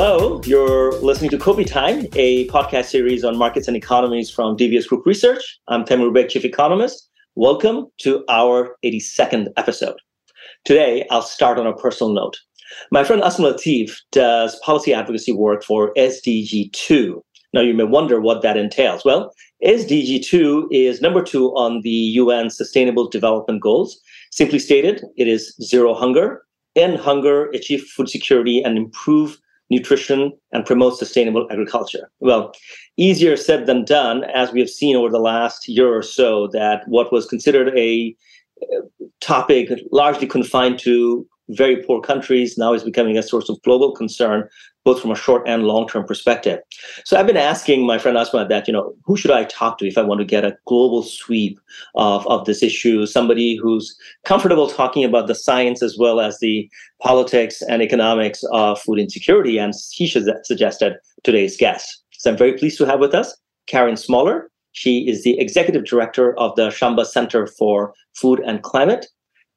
Hello, you're listening to Kopi Time, a podcast series on markets and economies from DBS Group Research. I'm Taimur Baig, Chief Economist. Welcome to our 82nd episode. Today, I'll start on a personal note. My friend Asma Latif does policy advocacy work for SDG2. Now, you may wonder what that entails. Well, SDG2 is number two on the UN Sustainable Development Goals. Simply stated, it is zero hunger, end hunger, achieve food security, and improve nutrition, and promote sustainable agriculture. Well, easier said than done, as we have seen over the last year or so, that what was considered a uh, topic largely confined to very poor countries now is becoming a source of global concern both from a short and long-term perspective. So I've been asking my friend Asma that, you know, who should I talk to if I want to get a global sweep of, of this issue? Somebody who's comfortable talking about the science as well as the politics and economics of food insecurity. And he suggested today's guest. So I'm very pleased to have with us Carin Smaller. She is the executive director of the Shamba Center for Food and Climate.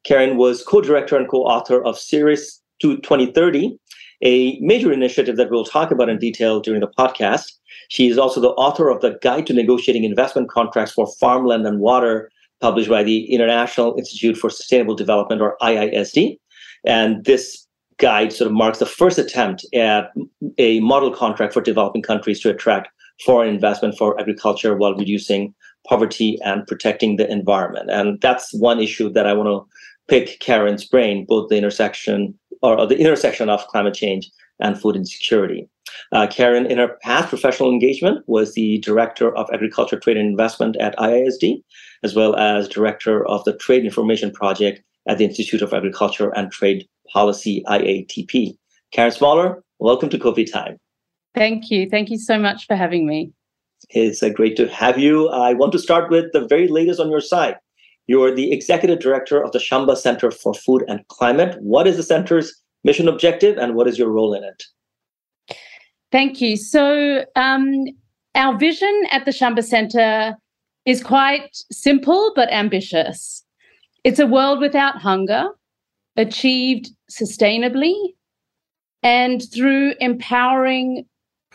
Carin was co-director and co-author of Ceres to 2030, a major initiative that we'll talk about in detail during the podcast. She is also the author of the Guide to Negotiating Investment Contracts for Farmland and Water, published by the International Institute for Sustainable Development, or IISD. And this guide sort of marks the first attempt at a model contract for developing countries to attract foreign investment for agriculture while reducing poverty and protecting the environment. And that's one issue that I want to pick Carin's brain, both the intersection or the intersection of climate change and food insecurity. Uh, Carin, in her past professional engagement, was the director of agriculture, trade, and investment at IISD, as well as director of the Trade Information Project at the Institute of Agriculture and Trade Policy, IATP. Carin Smaller, welcome to Kopi Time. Thank you. Thank you so much for having me. It's uh, great to have you. I want to start with the very latest on your side. You're the executive director of the Shamba Center for Food and Climate. What is the center's mission objective and what is your role in it? Thank you. So, um, our vision at the Shamba Center is quite simple but ambitious. It's a world without hunger, achieved sustainably, and through empowering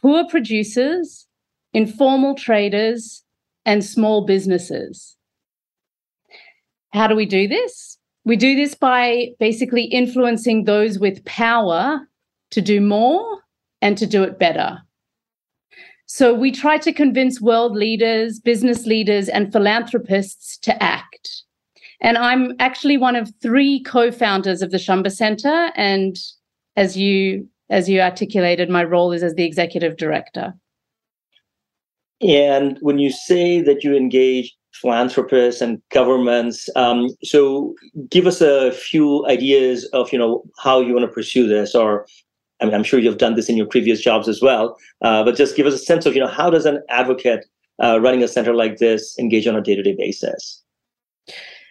poor producers, informal traders, and small businesses. How do we do this? We do this by basically influencing those with power to do more and to do it better. So we try to convince world leaders, business leaders, and philanthropists to act. And I'm actually one of three co-founders of the Shamba Center. And as you as you articulated, my role is as the executive director. And when you say that you engage philanthropists and governments. Um, so give us a few ideas of you know how you want to pursue this, or I mean, I'm sure you've done this in your previous jobs as well. Uh, but just give us a sense of you know how does an advocate uh, running a center like this engage on a day-to-day basis?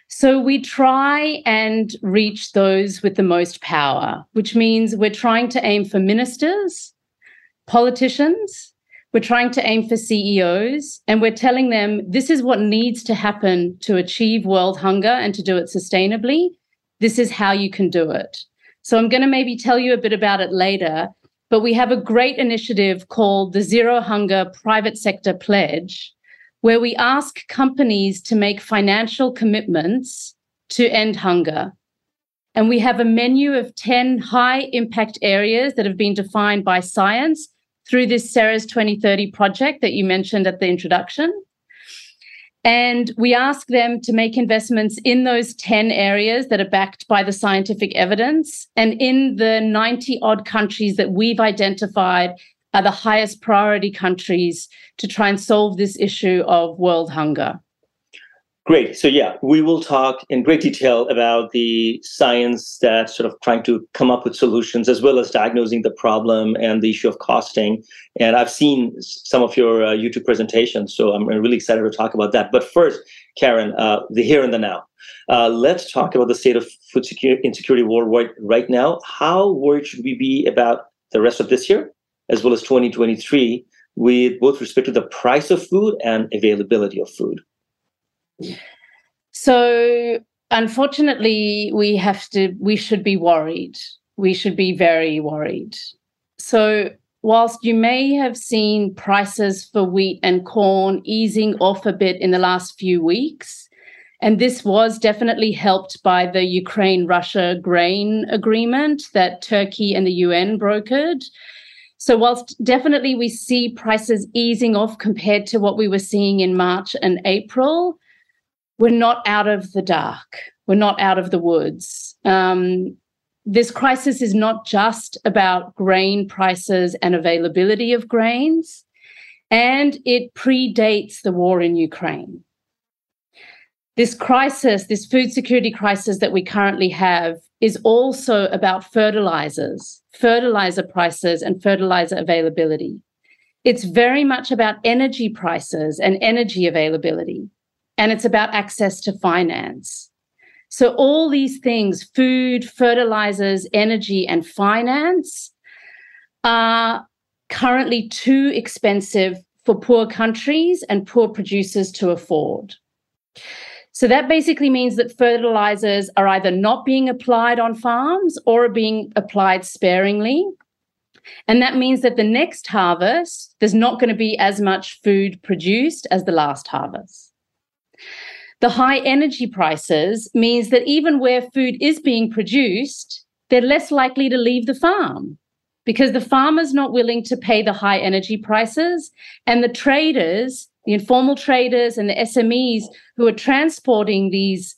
So we try and reach those with the most power, which means we're trying to aim for ministers, politicians, we're trying to aim for CEOs and we're telling them this is what needs to happen to achieve world hunger and to do it sustainably. This is how you can do it. So I'm going to maybe tell you a bit about it later, but we have a great initiative called the Zero Hunger Private Sector Pledge, where we ask companies to make financial commitments to end hunger. And we have a menu of 10 high impact areas that have been defined by science through this Ceres 2030 project that you mentioned at the introduction. And we ask them to make investments in those 10 areas that are backed by the scientific evidence and in the 90 odd countries that we've identified are the highest priority countries to try and solve this issue of world hunger. Great. So yeah, we will talk in great detail about the science that's sort of trying to come up with solutions as well as diagnosing the problem and the issue of costing. And I've seen some of your uh, YouTube presentations, so I'm really excited to talk about that. But first, Carin, uh, the here and the now. Uh, let's talk about the state of food security, insecurity worldwide right now. How worried should we be about the rest of this year as well as 2023 with both respect to the price of food and availability of food? So unfortunately, we have to, we should be worried. We should be very worried. So whilst you may have seen prices for wheat and corn easing off a bit in the last few weeks, and this was definitely helped by the Ukraine Russia grain agreement that Turkey and the UN brokered. So, whilst definitely we see prices easing off compared to what we were seeing in March and April, we're not out of the dark. We're not out of the woods. Um, this crisis is not just about grain prices and availability of grains, and it predates the war in Ukraine this crisis, this food security crisis that we currently have, is also about fertilizers, fertilizer prices, and fertilizer availability. It's very much about energy prices and energy availability, and it's about access to finance. So, all these things food, fertilizers, energy, and finance are currently too expensive for poor countries and poor producers to afford. So that basically means that fertilizers are either not being applied on farms or are being applied sparingly. And that means that the next harvest, there's not going to be as much food produced as the last harvest. The high energy prices means that even where food is being produced, they're less likely to leave the farm because the farmer's not willing to pay the high energy prices and the traders the informal traders and the SMEs who are transporting these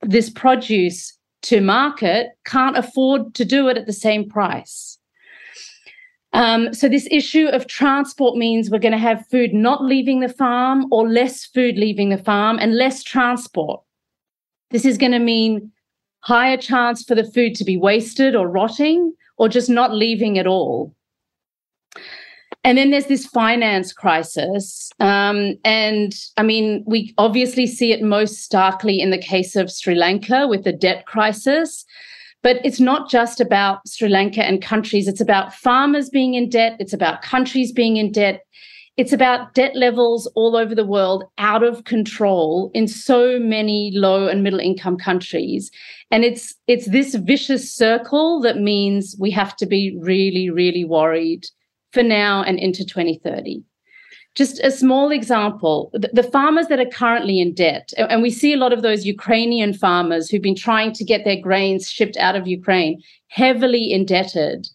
this produce to market can't afford to do it at the same price. Um, so this issue of transport means we're going to have food not leaving the farm or less food leaving the farm and less transport. This is going to mean higher chance for the food to be wasted or rotting or just not leaving at all. And then there's this finance crisis. Um, and I mean, we obviously see it most starkly in the case of Sri Lanka with the debt crisis. But it's not just about Sri Lanka and countries, it's about farmers being in debt, it's about countries being in debt. It's about debt levels all over the world out of control in so many low and middle income countries. And it's it's this vicious circle that means we have to be really, really worried for now and into 2030. Just a small example the, farmers that are currently in debt, and we see a lot of those Ukrainian farmers who've been trying to get their grains shipped out of Ukraine, heavily indebted.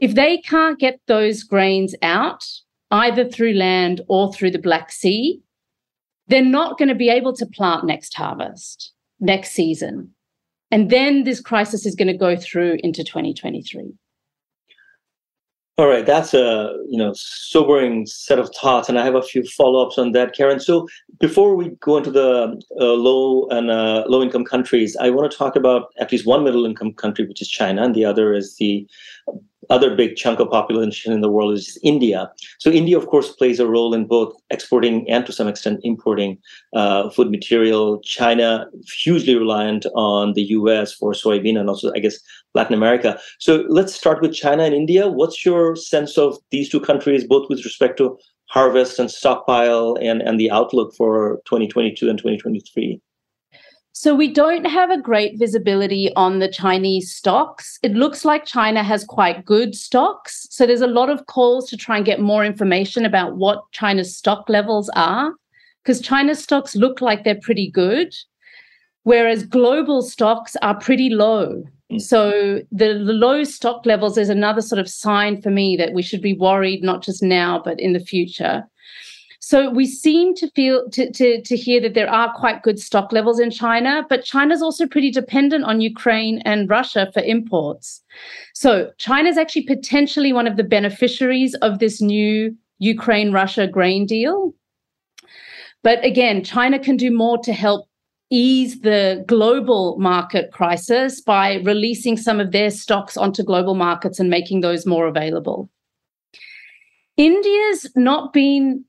If they can't get those grains out, either through land or through the Black Sea, they're not going to be able to plant next harvest, next season. And then this crisis is going to go through into 2023. All right, that's a you know sobering set of thoughts, and I have a few follow-ups on that, Carin. So before we go into the uh, low and uh, low-income countries, I want to talk about at least one middle-income country, which is China, and the other is the other big chunk of population in the world is India. So India, of course, plays a role in both exporting and to some extent importing uh, food material. China hugely reliant on the U.S. for soybean and also, I guess, Latin America. So let's start with China and India. What's your sense of these two countries, both with respect to harvest and stockpile, and and the outlook for 2022 and 2023? So we don't have a great visibility on the Chinese stocks. It looks like China has quite good stocks. So there's a lot of calls to try and get more information about what China's stock levels are, because China's stocks look like they're pretty good, whereas global stocks are pretty low. Mm. So the, low stock levels is another sort of sign for me that we should be worried not just now, but in the future. So we seem to feel to, to, to hear that there are quite good stock levels in China, but China's also pretty dependent on Ukraine and Russia for imports. So China is actually potentially one of the beneficiaries of this new Ukraine Russia grain deal. But again, China can do more to help ease the global market crisis by releasing some of their stocks onto global markets and making those more available. India's not been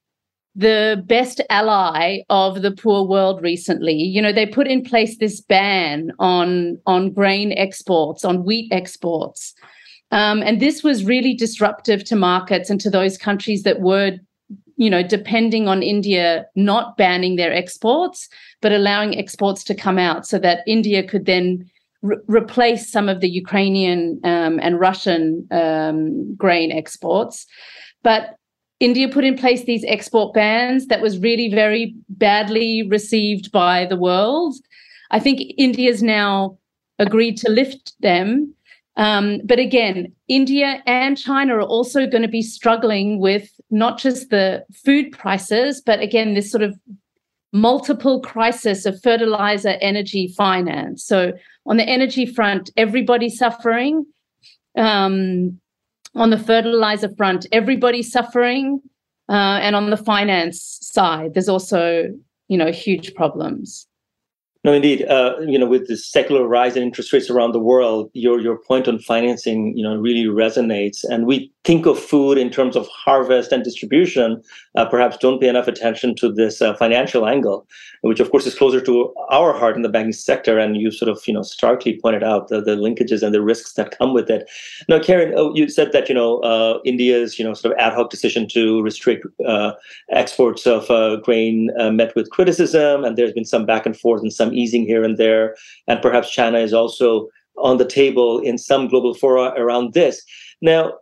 the best ally of the poor world recently. You know, they put in place this ban on on grain exports, on wheat exports. Um, and this was really disruptive to markets and to those countries that were, you know, depending on India not banning their exports, but allowing exports to come out so that India could then re- replace some of the Ukrainian um, and Russian um, grain exports. But India put in place these export bans that was really very badly received by the world. I think India's now agreed to lift them. Um, but again, India and China are also going to be struggling with not just the food prices, but again, this sort of multiple crisis of fertilizer, energy, finance. So on the energy front, everybody's suffering. Um, on the fertilizer front, everybody's suffering. Uh, and on the finance side, there's also, you know, huge problems. No, indeed. Uh, you know, with the secular rise in interest rates around the world, your your point on financing, you know, really resonates. And we think of food in terms of harvest and distribution, uh, perhaps don't pay enough attention to this uh, financial angle, which of course is closer to our heart in the banking sector. And you sort of, you know, starkly pointed out the, the linkages and the risks that come with it. Now, Carin, oh, you said that, you know, uh, India's, you know, sort of ad hoc decision to restrict uh, exports of uh, grain uh, met with criticism, and there's been some back and forth and some easing here and there. And perhaps China is also on the table in some global fora around this. Now,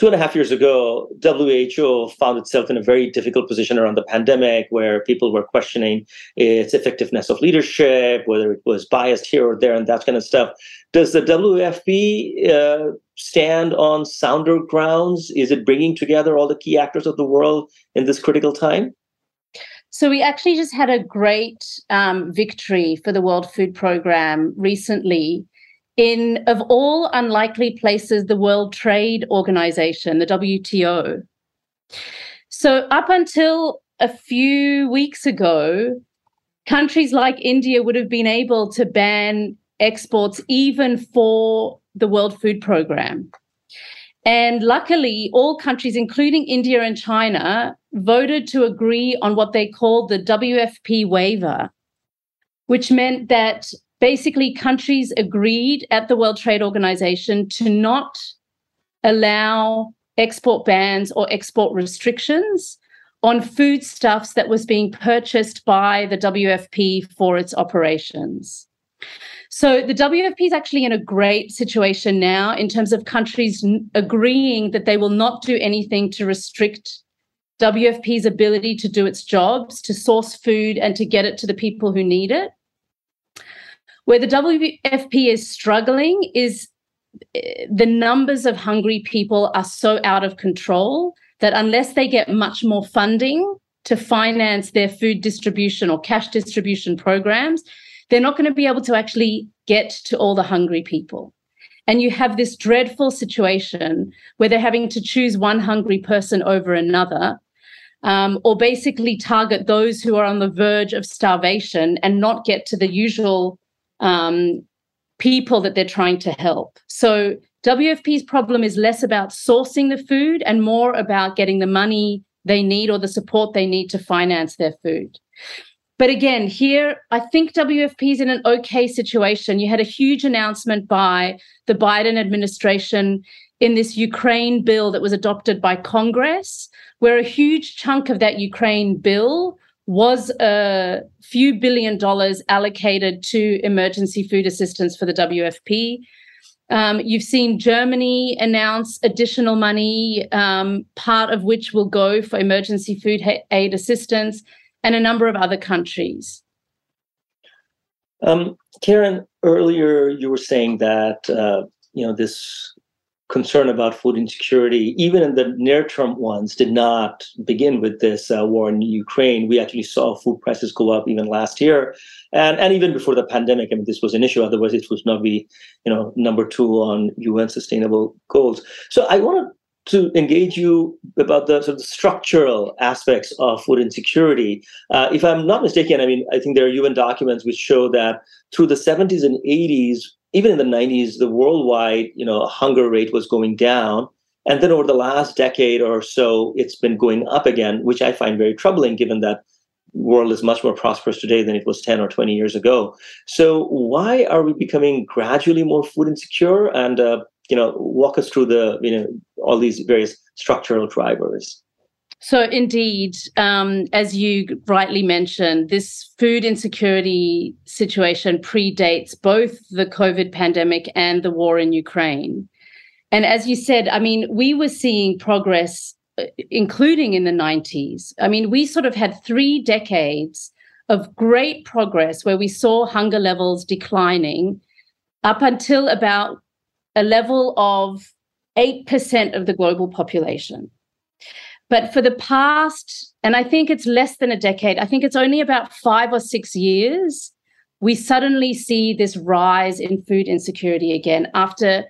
two and a half years ago, WHO found itself in a very difficult position around the pandemic where people were questioning its effectiveness of leadership, whether it was biased here or there, and that kind of stuff. Does the WFP uh, stand on sounder grounds? Is it bringing together all the key actors of the world in this critical time? So we actually just had a great um, victory for the World Food Program recently in, of all unlikely places, the World Trade Organization, the WTO. So, up until a few weeks ago, countries like India would have been able to ban exports even for the World Food Program. And luckily, all countries, including India and China, voted to agree on what they called the WFP waiver, which meant that basically countries agreed at the World Trade Organization to not allow export bans or export restrictions on foodstuffs that was being purchased by the WFP for its operations. So the WFP is actually in a great situation now in terms of countries n- agreeing that they will not do anything to restrict WFP's ability to do its jobs, to source food and to get it to the people who need it. Where the WFP is struggling is eh, the numbers of hungry people are so out of control that unless they get much more funding to finance their food distribution or cash distribution programs, they're not going to be able to actually get to all the hungry people. And you have this dreadful situation where they're having to choose one hungry person over another, um, or basically target those who are on the verge of starvation and not get to the usual um, people that they're trying to help. So WFP's problem is less about sourcing the food and more about getting the money they need or the support they need to finance their food. But again, here, I think WFP is in an okay situation. You had a huge announcement by the Biden administration in this Ukraine bill that was adopted by Congress, where a huge chunk of that Ukraine bill was a few billion dollars allocated to emergency food assistance for the WFP. Um, you've seen Germany announce additional money, um, part of which will go for emergency food aid assistance, and a number of other countries. Um, Carin, earlier you were saying that uh, you know this concern about food insecurity, even in the near term ones, did not begin with this uh, war in Ukraine. We actually saw food prices go up even last year. And, and even before the pandemic, I mean, this was an issue. Otherwise, it would not be, you know, number two on UN sustainable goals. So I want to engage you about the sort of structural aspects of food insecurity. Uh, if I'm not mistaken, I mean, I think there are UN documents which show that through the 70s and 80s, even in the 90s, the worldwide, you know, hunger rate was going down. And then over the last decade or so, it's been going up again, which I find very troubling given that world is much more prosperous today than it was 10 or 20 years ago. So why are we becoming gradually more food insecure? And, uh, you know, walk us through the, you know, all these various structural drivers. So, indeed, um, as you rightly mentioned, this food insecurity situation predates both the COVID pandemic and the war in Ukraine. And as you said, I mean, we were seeing progress, uh, including in the 90s. I mean, we sort of had three decades of great progress where we saw hunger levels declining up until about a level of 8% of the global population. But for the past, and I think it's less than a decade, I think it's only about five or six years, we suddenly see this rise in food insecurity again after,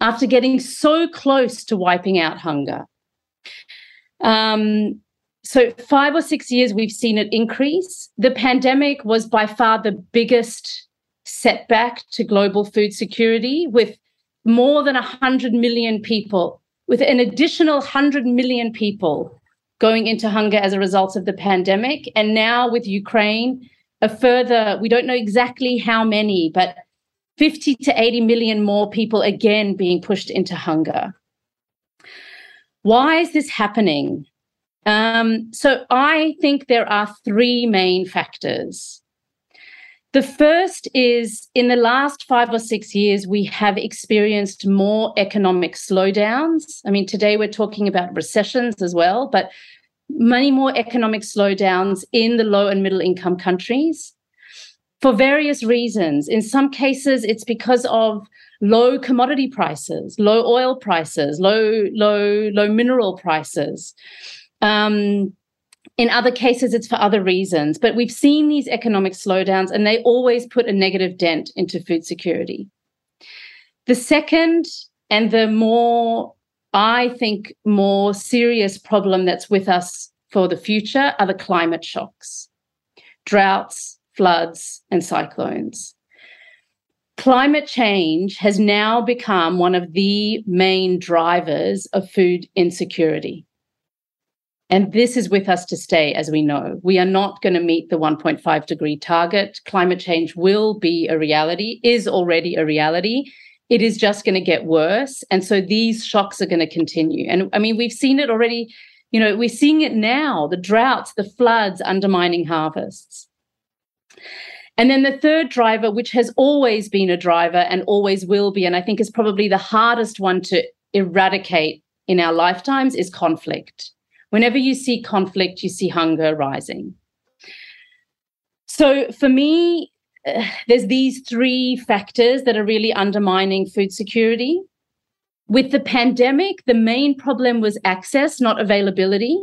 after getting so close to wiping out hunger. Um, so, five or six years, we've seen it increase. The pandemic was by far the biggest setback to global food security, with more than 100 million people with an additional 100 million people going into hunger as a result of the pandemic. And now with Ukraine, a further, we don't know exactly how many, but 50 to 80 million more people again being pushed into hunger. Why is this happening? Um, so I think there are three main factors. The first is in the last five or six years, we have experienced more economic slowdowns. I mean, today we're talking about recessions as well, but many more economic slowdowns in the low and middle income countries for various reasons. In some cases, it's because of low commodity prices, low oil prices, low, low, low mineral prices. Um, in other cases, it's for other reasons. But we've seen these economic slowdowns, and they always put a negative dent into food security. The second, and the more, I think, more serious problem that's with us for the future are the climate shocks, droughts, floods, and cyclones. Climate change has now become one of the main drivers of food insecurity. And this is with us to stay, as we know. We are not going to meet the 1.5 degree target. Climate change will be a reality, is already a reality. It is just going to get worse. And so these shocks are going to continue. And I mean, we've seen it already. You know, we're seeing it now the droughts, the floods undermining harvests. And then the third driver, which has always been a driver and always will be, and I think is probably the hardest one to eradicate in our lifetimes, is conflict. Whenever you see conflict, you see hunger rising. So for me, uh, there's these three factors that are really undermining food security. With the pandemic, the main problem was access, not availability.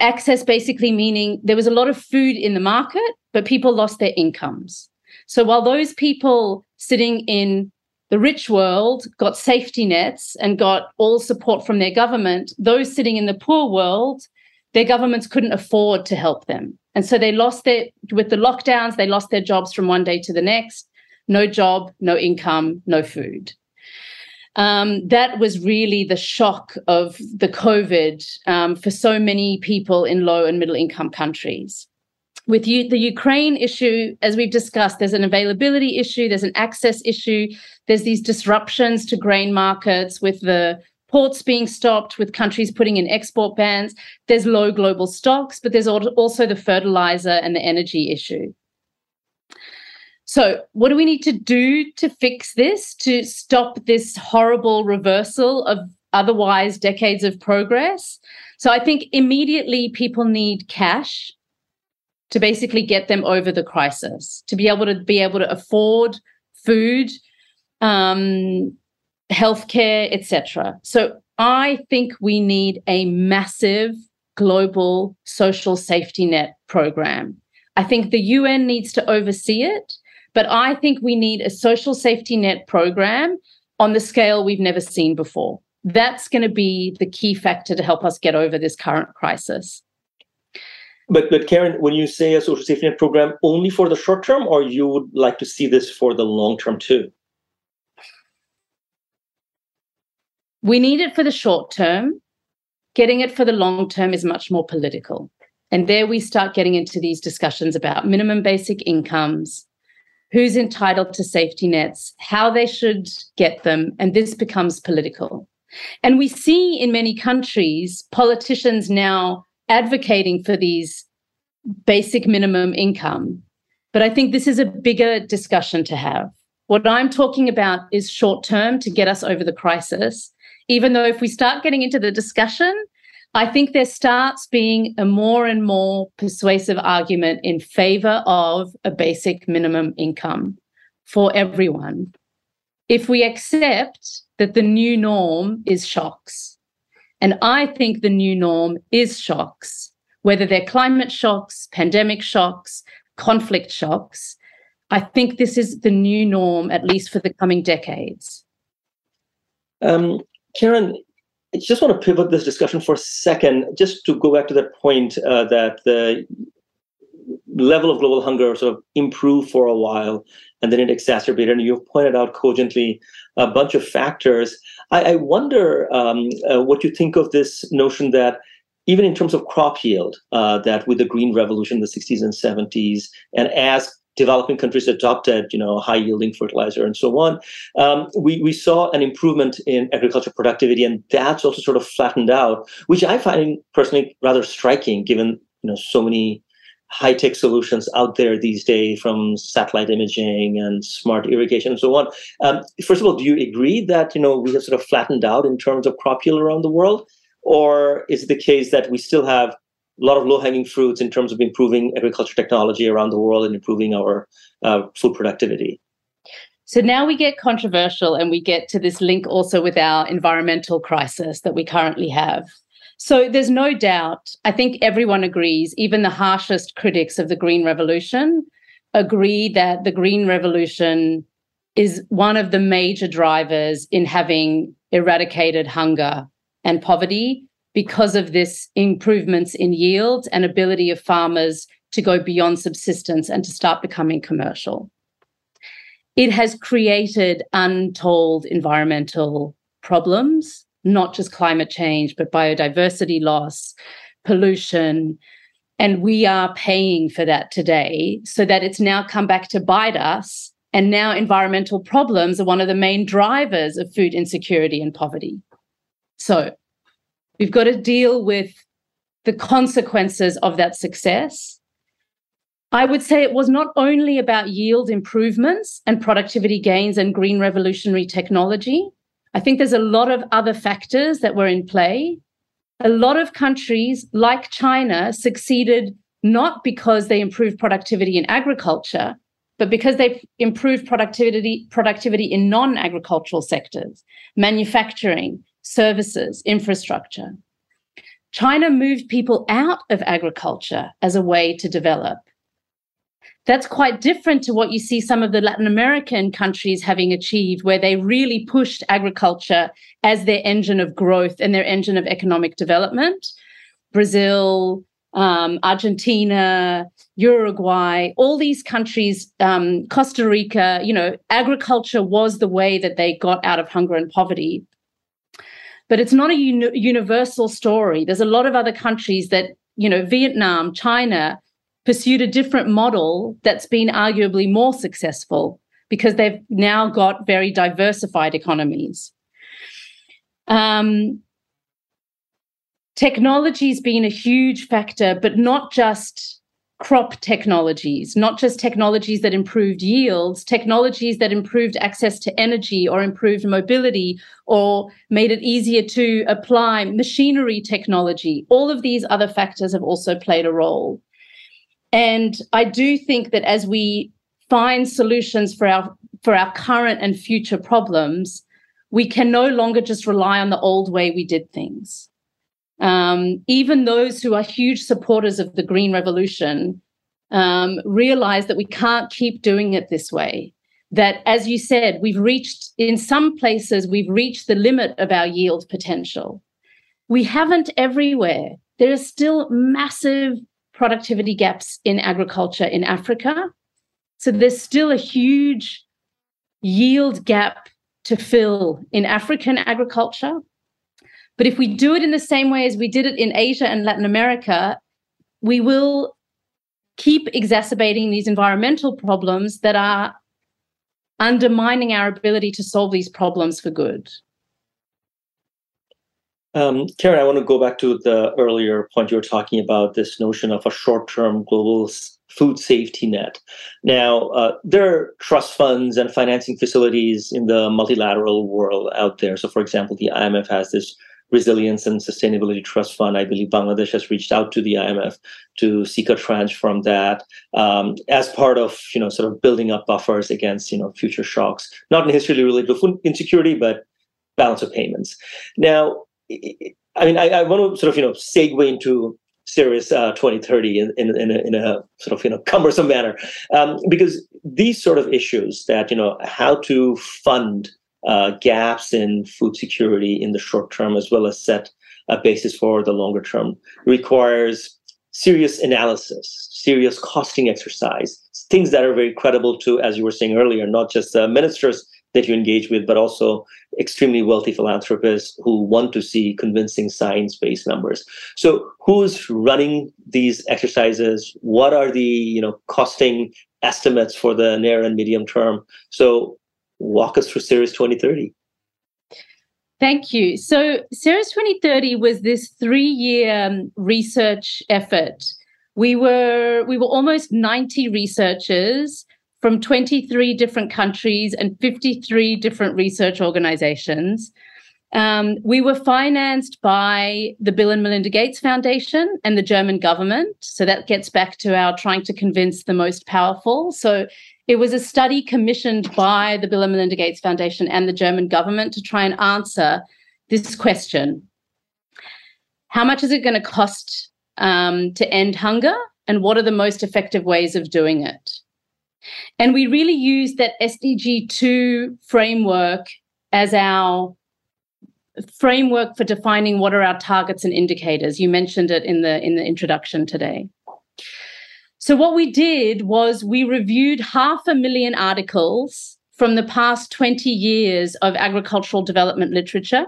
Access basically meaning there was a lot of food in the market, but people lost their incomes. So while those people sitting in the rich world got safety nets and got all support from their government. Those sitting in the poor world, their governments couldn't afford to help them. And so they lost their, with the lockdowns, they lost their jobs from one day to the next. No job, no income, no food. Um, that was really the shock of the COVID um, for so many people in low and middle income countries with you, the Ukraine issue, as we've discussed, there's an availability issue, there's an access issue, there's these disruptions to grain markets with the ports being stopped, with countries putting in export bans. There's low global stocks, but there's also the fertilizer and the energy issue. So, what do we need to do to fix this, to stop this horrible reversal of otherwise decades of progress? So, I think immediately people need cash to basically get them over the crisis, to be able to be able to afford food, um, healthcare, etc. So I think we need a massive global social safety net program. I think the UN needs to oversee it, but I think we need a social safety net program on the scale we've never seen before. That's going to be the key factor to help us get over this current crisis. But but Carin, when you say a social safety net program only for the short term, or you would like to see this for the long term too? We need it for the short term. Getting it for the long term is much more political. And there we start getting into these discussions about minimum basic incomes, who's entitled to safety nets, how they should get them. And this becomes political. And we see in many countries politicians now advocating for these basic minimum income. But I think this is a bigger discussion to have. What I'm talking about is short term to get us over the crisis. Even though if we start getting into the discussion, I think there starts being a more and more persuasive argument in favor of a basic minimum income for everyone. If we accept that the new norm is shocks, and I think the new norm is shocks, whether they're climate shocks, pandemic shocks, conflict shocks. I think this is the new norm, at least for the coming decades. Um, Carin, I just want to pivot this discussion for a second, just to go back to that point uh, that the level of global hunger sort of improved for a while and then it exacerbated. And you've pointed out cogently a bunch of factors. I, I wonder um, uh, what you think of this notion that even in terms of crop yield, uh, that with the green revolution in the 60s and 70s, and as developing countries adopted, you know, high yielding fertilizer and so on, um, we, we saw an improvement in agriculture productivity, and that's also sort of flattened out, which I find personally rather striking, given you know so many high tech solutions out there these days, from satellite imaging and smart irrigation and so on. Um, first of all, do you agree that you know we have sort of flattened out in terms of crop yield around the world? Or is it the case that we still have a lot of low hanging fruits in terms of improving agriculture technology around the world and improving our uh, food productivity? So now we get controversial and we get to this link also with our environmental crisis that we currently have. So there's no doubt, I think everyone agrees, even the harshest critics of the Green Revolution agree that the Green Revolution is one of the major drivers in having eradicated hunger and poverty because of this improvements in yields and ability of farmers to go beyond subsistence and to start becoming commercial. It has created untold environmental problems, not just climate change, but biodiversity loss, pollution. And we are paying for that today so that it's now come back to bite us. And now environmental problems are one of the main drivers of food insecurity and poverty. So we've got to deal with the consequences of that success. I would say it was not only about yield improvements and productivity gains and green revolutionary technology. I think there's a lot of other factors that were in play. A lot of countries, like China, succeeded not because they improved productivity in agriculture, but because they improved productivity productivity in non-agricultural sectors, manufacturing, services, infrastructure. China moved people out of agriculture as a way to develop. That's quite different to what you see some of the Latin American countries having achieved, where they really pushed agriculture as their engine of growth and their engine of economic development. Brazil, um, Argentina, Uruguay, all these countries, um, Costa Rica, you know, agriculture was the way that they got out of hunger and poverty but it's not a uni- universal story. There's a lot of other countries that, you know, Vietnam, China pursued a different model that's been arguably more successful because they've now got very diversified economies. Um, technology's been a huge factor, but not just crop technologies, not just technologies that improved yields, technologies that improved access to energy or improved mobility or made it easier to apply machinery technology. All of these other factors have also played a role. And I do think that as we find solutions for our for our current and future problems, we can no longer just rely on the old way we did things. Um, even those who are huge supporters of the Green Revolution um, realize that we can't keep doing it this way. That, as you said, we've reached, in some places, we've reached the limit of our yield potential. We haven't everywhere. There are still massive productivity gaps in agriculture in Africa. So there's still a huge yield gap to fill in African agriculture. But if we do it in the same way as we did it in Asia and Latin America, we will keep exacerbating these environmental problems that are undermining our ability to solve these problems for good. Um, Carin, I want to go back to the earlier point you were talking about this notion of a short term global food safety net. Now, uh, there are trust funds and financing facilities in the multilateral world out there. So, for example, the IMF has this Resilience and Sustainability Trust Fund. I believe Bangladesh has reached out to the IMF to seek a tranche from that um, as part of, you know, sort of building up buffers against, you know, future shocks, not necessarily related to food insecurity, but balance of payments. Now, I mean, I, I want to sort of, you know, segue into Ceres uh, 2030 in, in, in, a, in, a, sort of you know cumbersome manner. Um, because these sort of issues that you know how to fund uh, gaps in food security in the short term as well as set a basis for the longer term requires serious analysis serious costing exercise things that are very credible to as you were saying earlier not just the ministers that you engage with, but also extremely wealthy philanthropists who want to see convincing science-based numbers. So who's running these exercises? What are the you know costing estimates for the near and medium term? So walk us through Ceres 2030. Thank you. So Ceres 2030 was this three-year um, research effort. We were we were almost 90 researchers from 23 different countries and 53 different research organizations. Um, we were financed by the Bill and Melinda Gates Foundation and the German government. So that gets back to our trying to convince the most powerful. So it was a study commissioned by the Bill and Melinda Gates Foundation and the German government to try and answer this question How much is it going to cost um, to end hunger? And what are the most effective ways of doing it? And we really use that SDG 2 framework as our framework for defining what are our targets and indicators. You mentioned it in the in the introduction today. So what we did was we reviewed half a million articles from the past 20 years of agricultural development literature.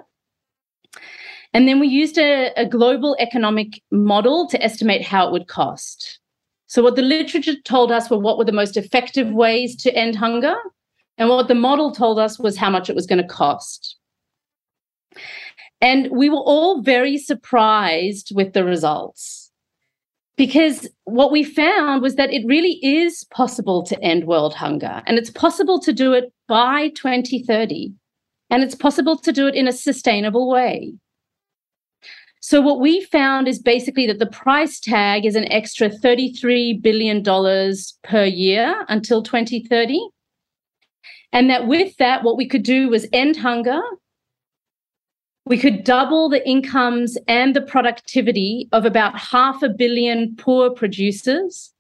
And then we used a, a global economic model to estimate how it would cost. So, what the literature told us were what were the most effective ways to end hunger, and what the model told us was how much it was going to cost. And we were all very surprised with the results because what we found was that it really is possible to end world hunger, and it's possible to do it by 2030, and it's possible to do it in a sustainable way. So what we found is basically that the price tag is an extra $33 billion per year until 2030. And that with that, what we could do was end hunger. We could double the incomes and the productivity of about half a billion poor producers.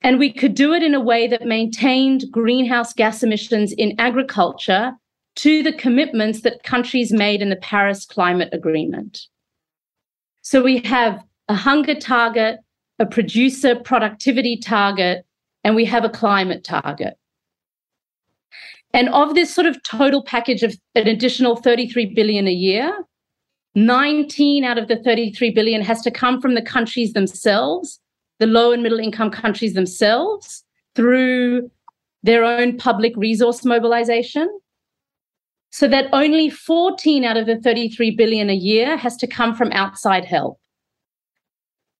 And we could do it in a way that maintained greenhouse gas emissions in agriculture to the commitments that countries made in the Paris Climate Agreement. So we have a hunger target, a producer productivity target, and we have a climate target. And of this sort of total package of an additional 33 billion a year, 19 out of the 33 billion has to come from the countries themselves, the low and middle income countries themselves, through their own public resource mobilization so that only 14 out of the 33 billion a year has to come from outside help.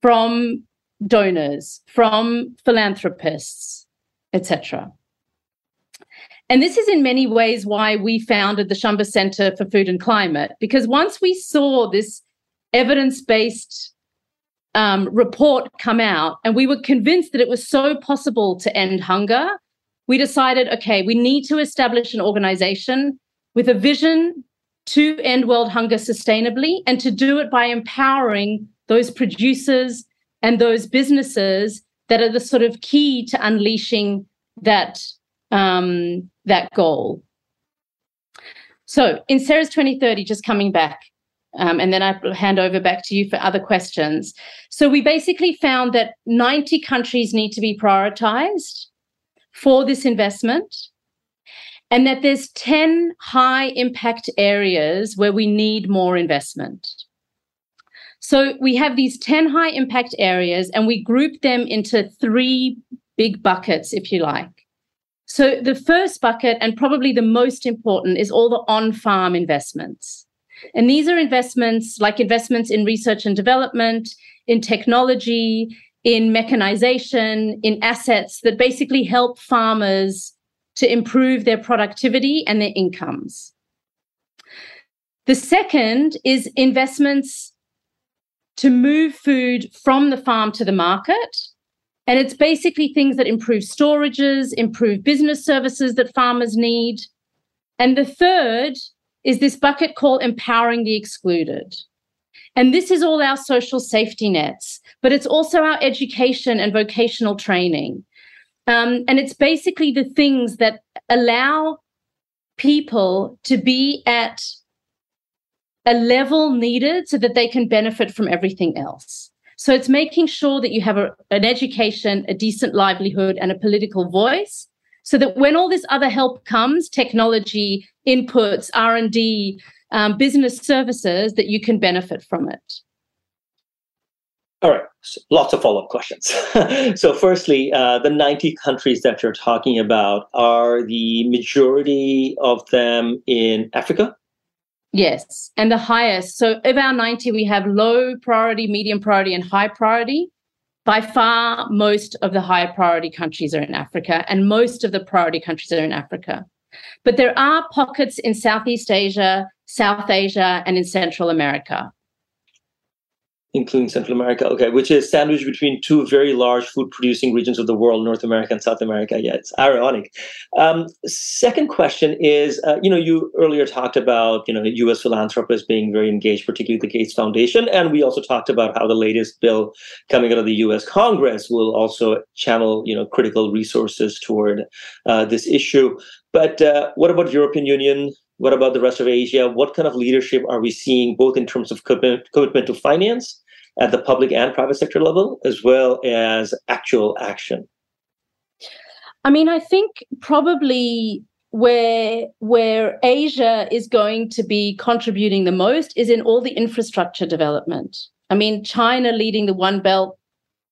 From donors from philanthropists etc and this is in many ways why we founded the Shamba Center for Food and Climate, because once we saw this evidence based um, report come out and we were convinced that it was so possible to end hunger, we decided okay, we need to establish an organization with a vision to end world hunger sustainably and to do it by empowering those producers and those businesses that are the sort of key to unleashing that um, that goal. So in Ceres 2030, just coming back, um, and then I hand over back to you for other questions. So we basically found that 90 countries need to be prioritized for this investment and that there's 10 high impact areas where we need more investment. So we have these 10 high impact areas and we group them into three big buckets, if you like. So the first bucket, and probably the most important, is all the on farm investments. And these are investments like investments in research and development, in technology, in mechanization, in assets that basically help farmers to improve their productivity and their incomes. The second is investments to move food from the farm to the market. And it's basically things that improve storages, improve business services that farmers need. And the third is this bucket called empowering the excluded. And this is all our social safety nets, but it's also our education and vocational training. Um, and it's basically the things that allow people to be at a level needed so that they can benefit from everything else. So it's making sure that you have a, an education, a decent livelihood, and a political voice, so that when all this other help comes, technology, inputs, R and D, um, business services, that you can benefit from it. All right, so lots of follow up questions. so, firstly, uh, the 90 countries that you're talking about are the majority of them in Africa? Yes, and the highest. So, of our 90, we have low priority, medium priority, and high priority. By far, most of the higher priority countries are in Africa, and most of the priority countries are in Africa. But there are pockets in Southeast Asia, South Asia, and in Central America including Central America. Okay, which is sandwiched between two very large food producing regions of the world, North America and South America. Yeah, it's ironic. Um, second question is, uh, you know, you earlier talked about, you know, U.S. philanthropists being very engaged, particularly the Gates Foundation, and we also talked about how the latest bill coming out of the U.S. Congress will also channel, you know, critical resources toward uh, this issue. But uh, what about European Union? What about the rest of Asia? What kind of leadership are we seeing, both in terms of commitment, commitment to finance at the public and private sector level, as well as actual action? I mean, I think probably where where Asia is going to be contributing the most is in all the infrastructure development. I mean, China leading the One Belt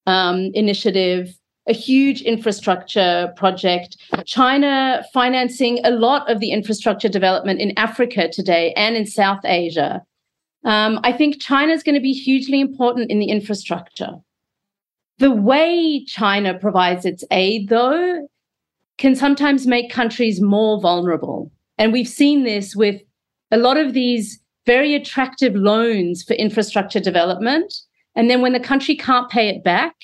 um, initiative, a huge infrastructure project. China financing a lot of the infrastructure development in Africa today and in South Asia. Um, I think China is going to be hugely important in the infrastructure. The way China provides its aid, though, can sometimes make countries more vulnerable. And we've seen this with a lot of these very attractive loans for infrastructure development. And then when the country can't pay it back,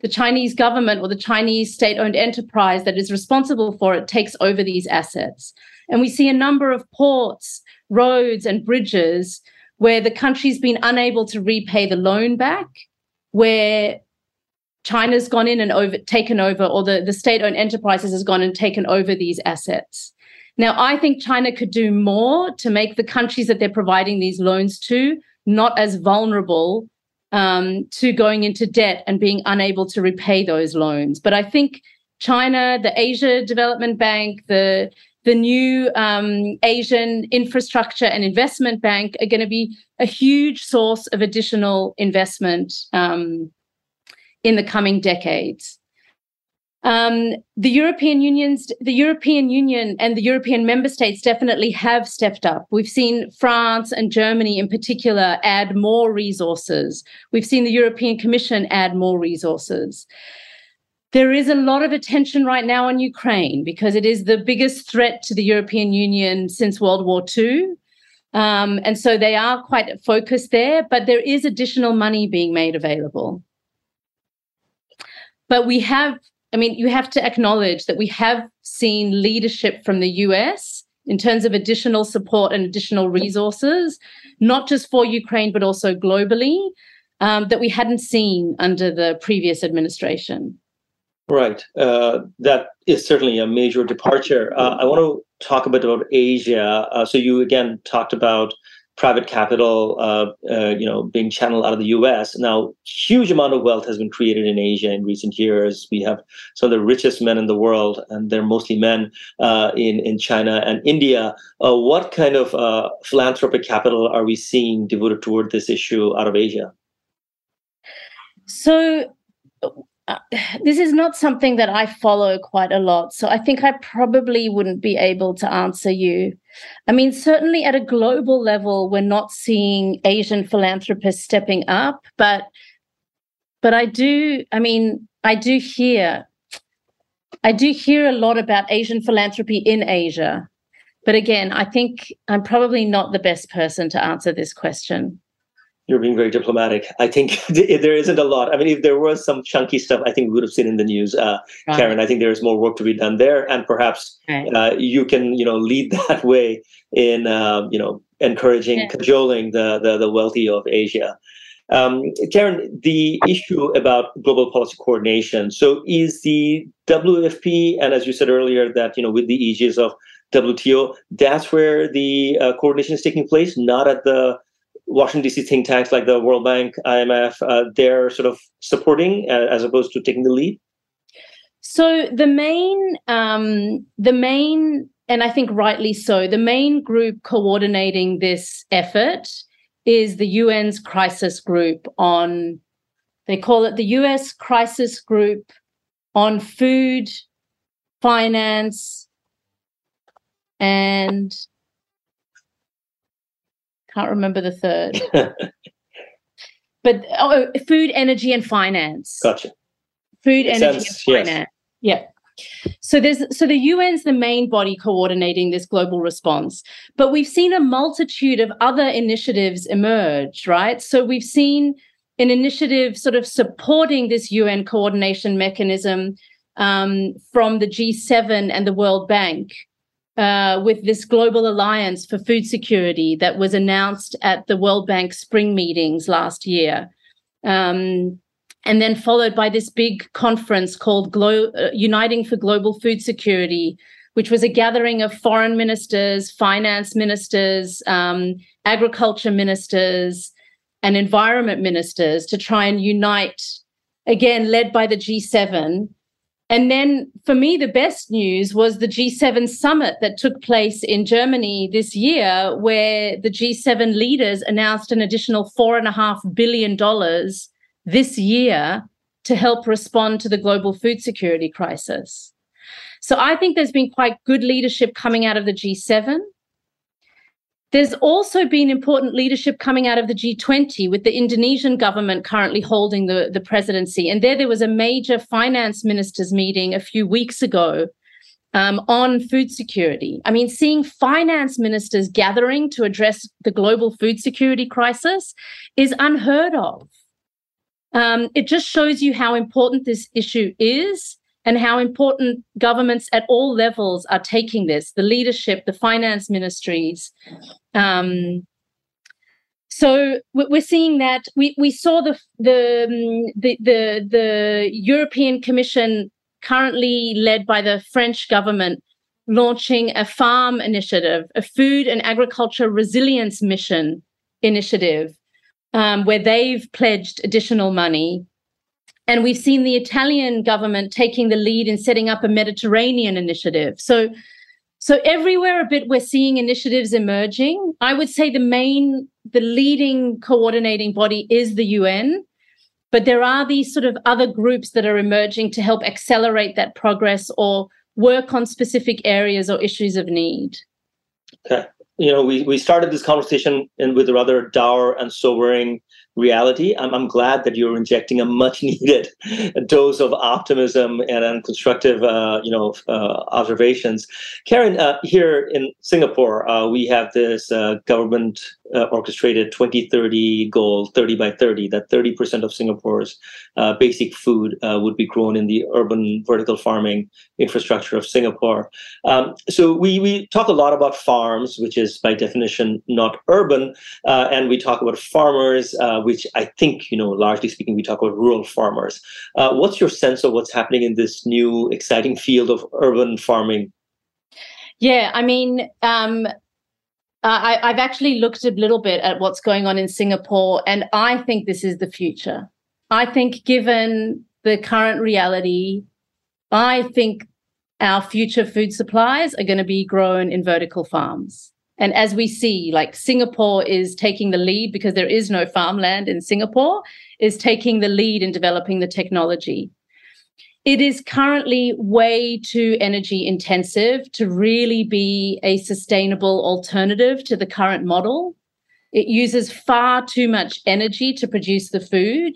the Chinese government or the Chinese state owned enterprise that is responsible for it takes over these assets. And we see a number of ports, roads, and bridges where the country's been unable to repay the loan back, where China's gone in and over taken over, or the, the state-owned enterprises has gone and taken over these assets. Now, I think China could do more to make the countries that they're providing these loans to not as vulnerable um, to going into debt and being unable to repay those loans. But I think China, the Asia Development Bank, the the new um, Asian Infrastructure and Investment Bank are going to be a huge source of additional investment um, in the coming decades. Um, the European Union's the European Union and the European member states definitely have stepped up. We've seen France and Germany in particular add more resources. We've seen the European Commission add more resources. There is a lot of attention right now on Ukraine because it is the biggest threat to the European Union since World War II. Um, and so they are quite focused there, but there is additional money being made available. But we have, I mean, you have to acknowledge that we have seen leadership from the US in terms of additional support and additional resources, not just for Ukraine, but also globally, um, that we hadn't seen under the previous administration. Right. Uh, that is certainly a major departure. Uh, I want to talk a bit about Asia. Uh, so you again talked about private capital, uh, uh, you know, being channeled out of the U.S. Now, huge amount of wealth has been created in Asia in recent years. We have some of the richest men in the world, and they're mostly men uh, in in China and India. what kind of philanthropic capital are we seeing devoted toward this issue out of Asia? So uh, this is not something that I follow quite a lot. So I think I probably wouldn't be able to answer you. I mean, certainly at a global level, we're not seeing Asian philanthropists stepping up, but but I do, I mean, I do hear I do hear a lot about Asian philanthropy in Asia. But again, I think I'm probably not the best person to answer this question. You're being very diplomatic. I think there isn't a lot. I mean, if there was some chunky stuff, I think we would have seen in the news, uh. Carin. I think there is more work to be done there, and perhaps right. uh, you can, you know, lead that way in, uh, you know, encouraging, yeah. cajoling the, the the wealthy of Asia. Um, Carin, the issue about global policy coordination. So, is the WFP, and as you said earlier, that you know, with the aegis of WTO, that's where the uh, coordination is taking place, not at the Washington D.C. think tanks like the World Bank, IMF, uh, they're sort of supporting uh, as opposed to taking the lead. So the main, um, the main, and I think rightly so, the main group coordinating this effort is the UN's crisis group on. They call it the U.S. Crisis Group on Food, Finance, and can't remember the third. but oh, food, energy, and finance. Gotcha. Food, Makes energy, sense. and finance. Yes. Yeah. So there's so the UN's the main body coordinating this global response, but we've seen a multitude of other initiatives emerge, right? So we've seen an initiative sort of supporting this UN coordination mechanism um, from the G7 and the World Bank uh, with this global alliance for food security that was announced at the World Bank spring meetings last year. Um, and then followed by this big conference called Glo- uh, Uniting for Global Food Security, which was a gathering of foreign ministers, finance ministers, um, agriculture ministers, and environment ministers to try and unite, again, led by the G7, and then for me, the best news was the G7 summit that took place in Germany this year, where the G7 leaders announced an additional $4.5 billion this year to help respond to the global food security crisis. So I think there's been quite good leadership coming out of the G7. There's also been important leadership coming out of the G20 with the Indonesian government currently holding the, the presidency. And there, there was a major finance ministers meeting a few weeks ago um, on food security. I mean, seeing finance ministers gathering to address the global food security crisis is unheard of. Um, it just shows you how important this issue is and how important governments at all levels are taking this the leadership, the finance ministries. Um, so we're seeing that we, we saw the, the um, the the the European Commission currently led by the French government launching a farm initiative, a food and agriculture resilience mission initiative, um, where they've pledged additional money and we've seen the Italian government taking the lead in setting up a Mediterranean initiative. So, so everywhere a bit we're seeing initiatives emerging. I would say the main, the leading coordinating body is the UN, but there are these sort of other groups that are emerging to help accelerate that progress or work on specific areas or issues of need. Okay. You know, we, we started this conversation in, with a rather dour and sobering reality. I'm, I'm glad that you're injecting a much needed dose of optimism and, constructive, uh, you know, uh, observations. Carin, uh, here in Singapore, uh, we have this uh, government uh, orchestrated 2030 goal, 30 by 30, that 30% of Singapore's basic food would be grown in the urban vertical farming infrastructure of Singapore. Um, so we, we talk a lot about farms, which is by definition not urban, and we talk about farmers which I think, you know, largely speaking, we talk about rural farmers. Uh, what's your sense of what's happening in this new exciting field of urban farming? Yeah, I mean, um, I, I've actually looked a little bit at what's going on in Singapore, and I think this is the future. I think, given the current reality, I think our future food supplies are going to be grown in vertical farms. And as we see, like Singapore is taking the lead because there is no farmland in Singapore, is taking the lead in developing the technology. it is currently way too energy intensive to really be a sustainable alternative to the current model. It uses far too much energy to produce the food.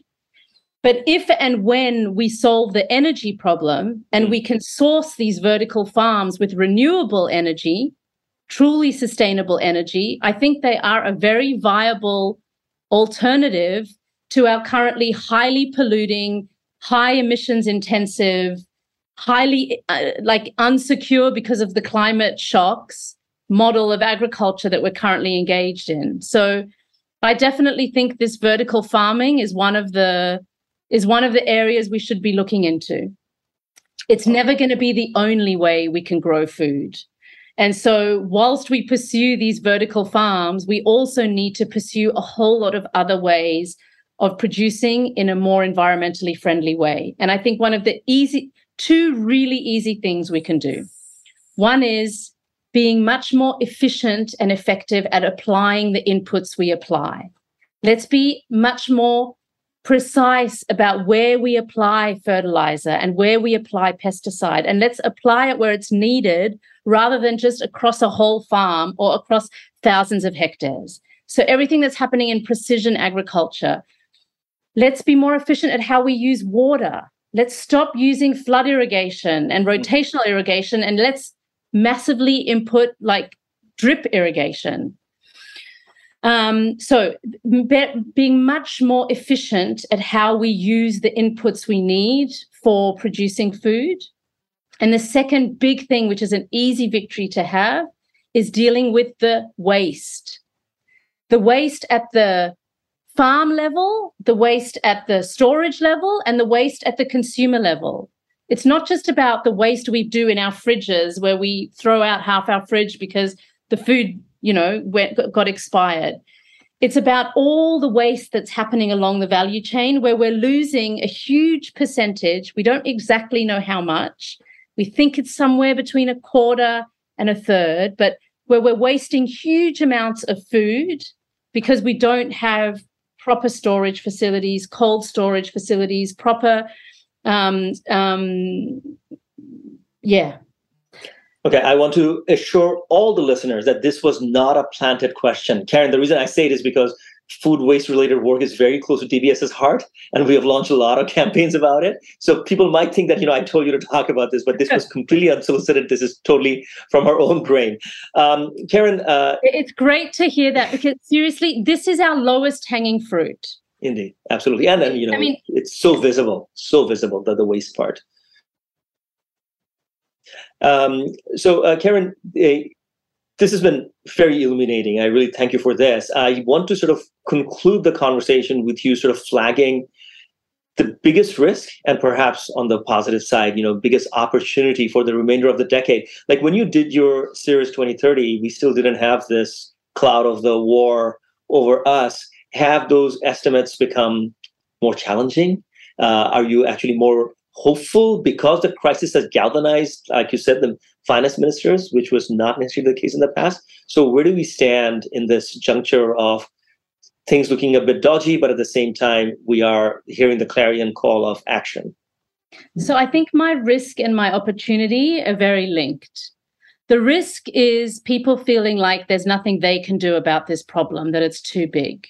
But if and when we solve the energy problem and we can source these vertical farms with renewable energy, truly sustainable energy, I think they are a very viable alternative to our currently highly polluting high emissions intensive, highly uh, like unsecure because of the climate shocks model of agriculture that we're currently engaged in. So I definitely think this vertical farming is one of the is one of the areas we should be looking into. It's never going to be the only way we can grow food. And so, whilst we pursue these vertical farms, we also need to pursue a whole lot of other ways of producing in a more environmentally friendly way. And I think one of the easy, two really easy things we can do. One is being much more efficient and effective at applying the inputs we apply. Let's be much more precise about where we apply fertilizer and where we apply pesticide. And let's apply it where it's needed rather than just across a whole farm or across thousands of hectares. So, everything that's happening in precision agriculture, Let's be more efficient at how we use water. Let's stop using flood irrigation and mm. rotational irrigation and let's massively input like drip irrigation. Um, so, be, being much more efficient at how we use the inputs we need for producing food. And the second big thing, which is an easy victory to have, is dealing with the waste. The waste at the farm level, the waste at the storage level, and the waste at the consumer level. It's not just about the waste we do in our fridges where we throw out half our fridge because the food, you know, went, got expired. It's about all the waste that's happening along the value chain where we're losing a huge percentage. We don't exactly know how much. We think it's somewhere between a quarter and a third, but where we're wasting huge amounts of food because we don't have proper storage facilities, cold storage facilities, proper, um, um, yeah. Okay, I want to assure all the listeners that this was not a planted question. Carin, the reason I say it is because food waste related work is very close to DBS's heart, and we have launched a lot of campaigns about it. So people might think that you know I told you to talk about this, but this was completely unsolicited. This is totally from our own brain. Um, Carin, uh, it's great to hear that because seriously, this is our lowest hanging fruit. Indeed, absolutely, and then you know, I mean, it's so visible, so visible the the waste part. Um, so, uh, Carin, uh, this has been very illuminating. I really thank you for this. I want to sort of conclude the conversation with you sort of flagging the biggest risk and perhaps on the positive side, you know, biggest opportunity for the remainder of the decade. Like when you did your Ceres 2030, we still didn't have this cloud of the war over us. Have those estimates become more challenging? Uh, are you actually more hopeful because the crisis has galvanized, like you said, the finance ministers, which was not necessarily the case in the past. So, where do we stand in this juncture of things looking a bit dodgy, but at the same time, we are hearing the clarion call of action? So, I think my risk and my opportunity are very linked. The risk is people feeling like there's nothing they can do about this problem, that it's too big.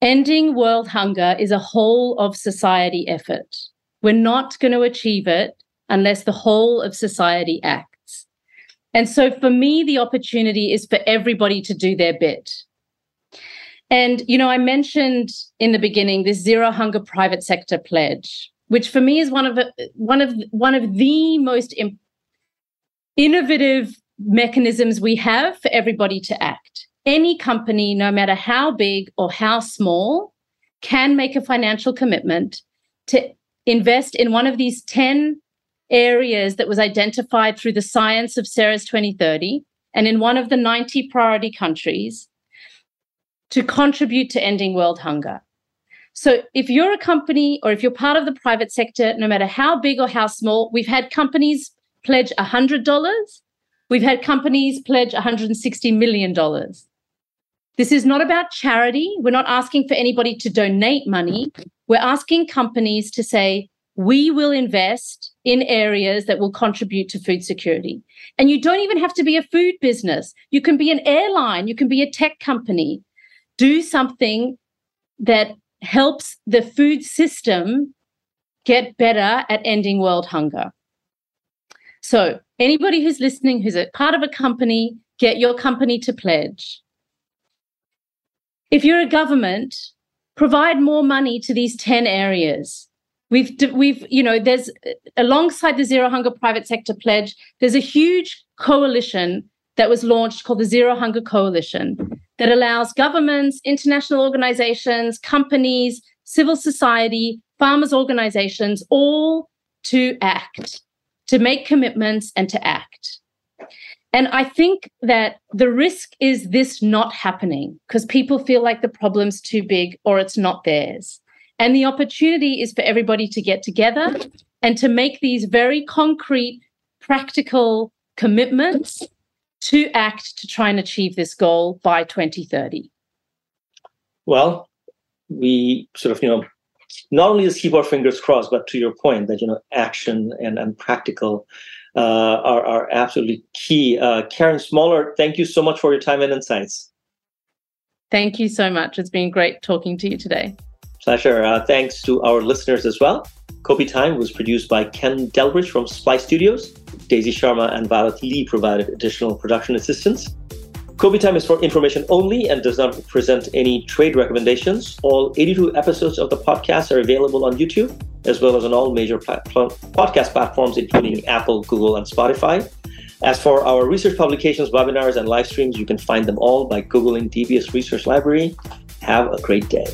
Ending world hunger is a whole of society effort. We're not going to achieve it unless the whole of society acts. And so for me, the opportunity is for everybody to do their bit. And, you know, I mentioned in the beginning this zero hunger private sector pledge, which for me is one of one of one of the most innovative mechanisms we have for everybody to act. Any company, no matter how big or how small, can make a financial commitment to invest in one of these 10 areas that was identified through the science of Ceres 2030 and in one of the 90 priority countries to contribute to ending world hunger. So, if you're a company or if you're part of the private sector, no matter how big or how small, we've had companies pledge $100, we've had companies pledge $160 million. This is not about charity. We're not asking for anybody to donate money. We're asking companies to say, we will invest in areas that will contribute to food security. And you don't even have to be a food business. You can be an airline, you can be a tech company. Do something that helps the food system get better at ending world hunger. So, anybody who's listening who's a part of a company, get your company to pledge. If you're a government, provide more money to these 10 areas. We've, we've, you know, there's alongside the Zero Hunger Private Sector Pledge, there's a huge coalition that was launched called the Zero Hunger Coalition that allows governments, international organizations, companies, civil society, farmers' organizations all to act, to make commitments and to act. And I think that the risk is this not happening because people feel like the problem's too big or it's not theirs. And the opportunity is for everybody to get together and to make these very concrete, practical commitments to act to try and achieve this goal by 2030. Well, we sort of, you know, not only just keep our fingers crossed, but to your point that, you know, action and, and practical are, are absolutely key. Uh, Carin Smaller, thank you so much for your time and insights. Thank you so much. It's been great talking to you today. Pleasure. Uh, thanks to our listeners as well. Kopi Time was produced by Ken Delbridge from Splice Studios. Daisy Sharma and Violet Lee provided additional production assistance. Kopi Time is for information only and does not present any trade recommendations. All 82 episodes of the podcast are available on YouTube, as well as on all major podcast platforms, including Apple, Google, and Spotify. As for our research publications, webinars, and live streams, you can find them all by Googling DBS Research Library. Have a great day.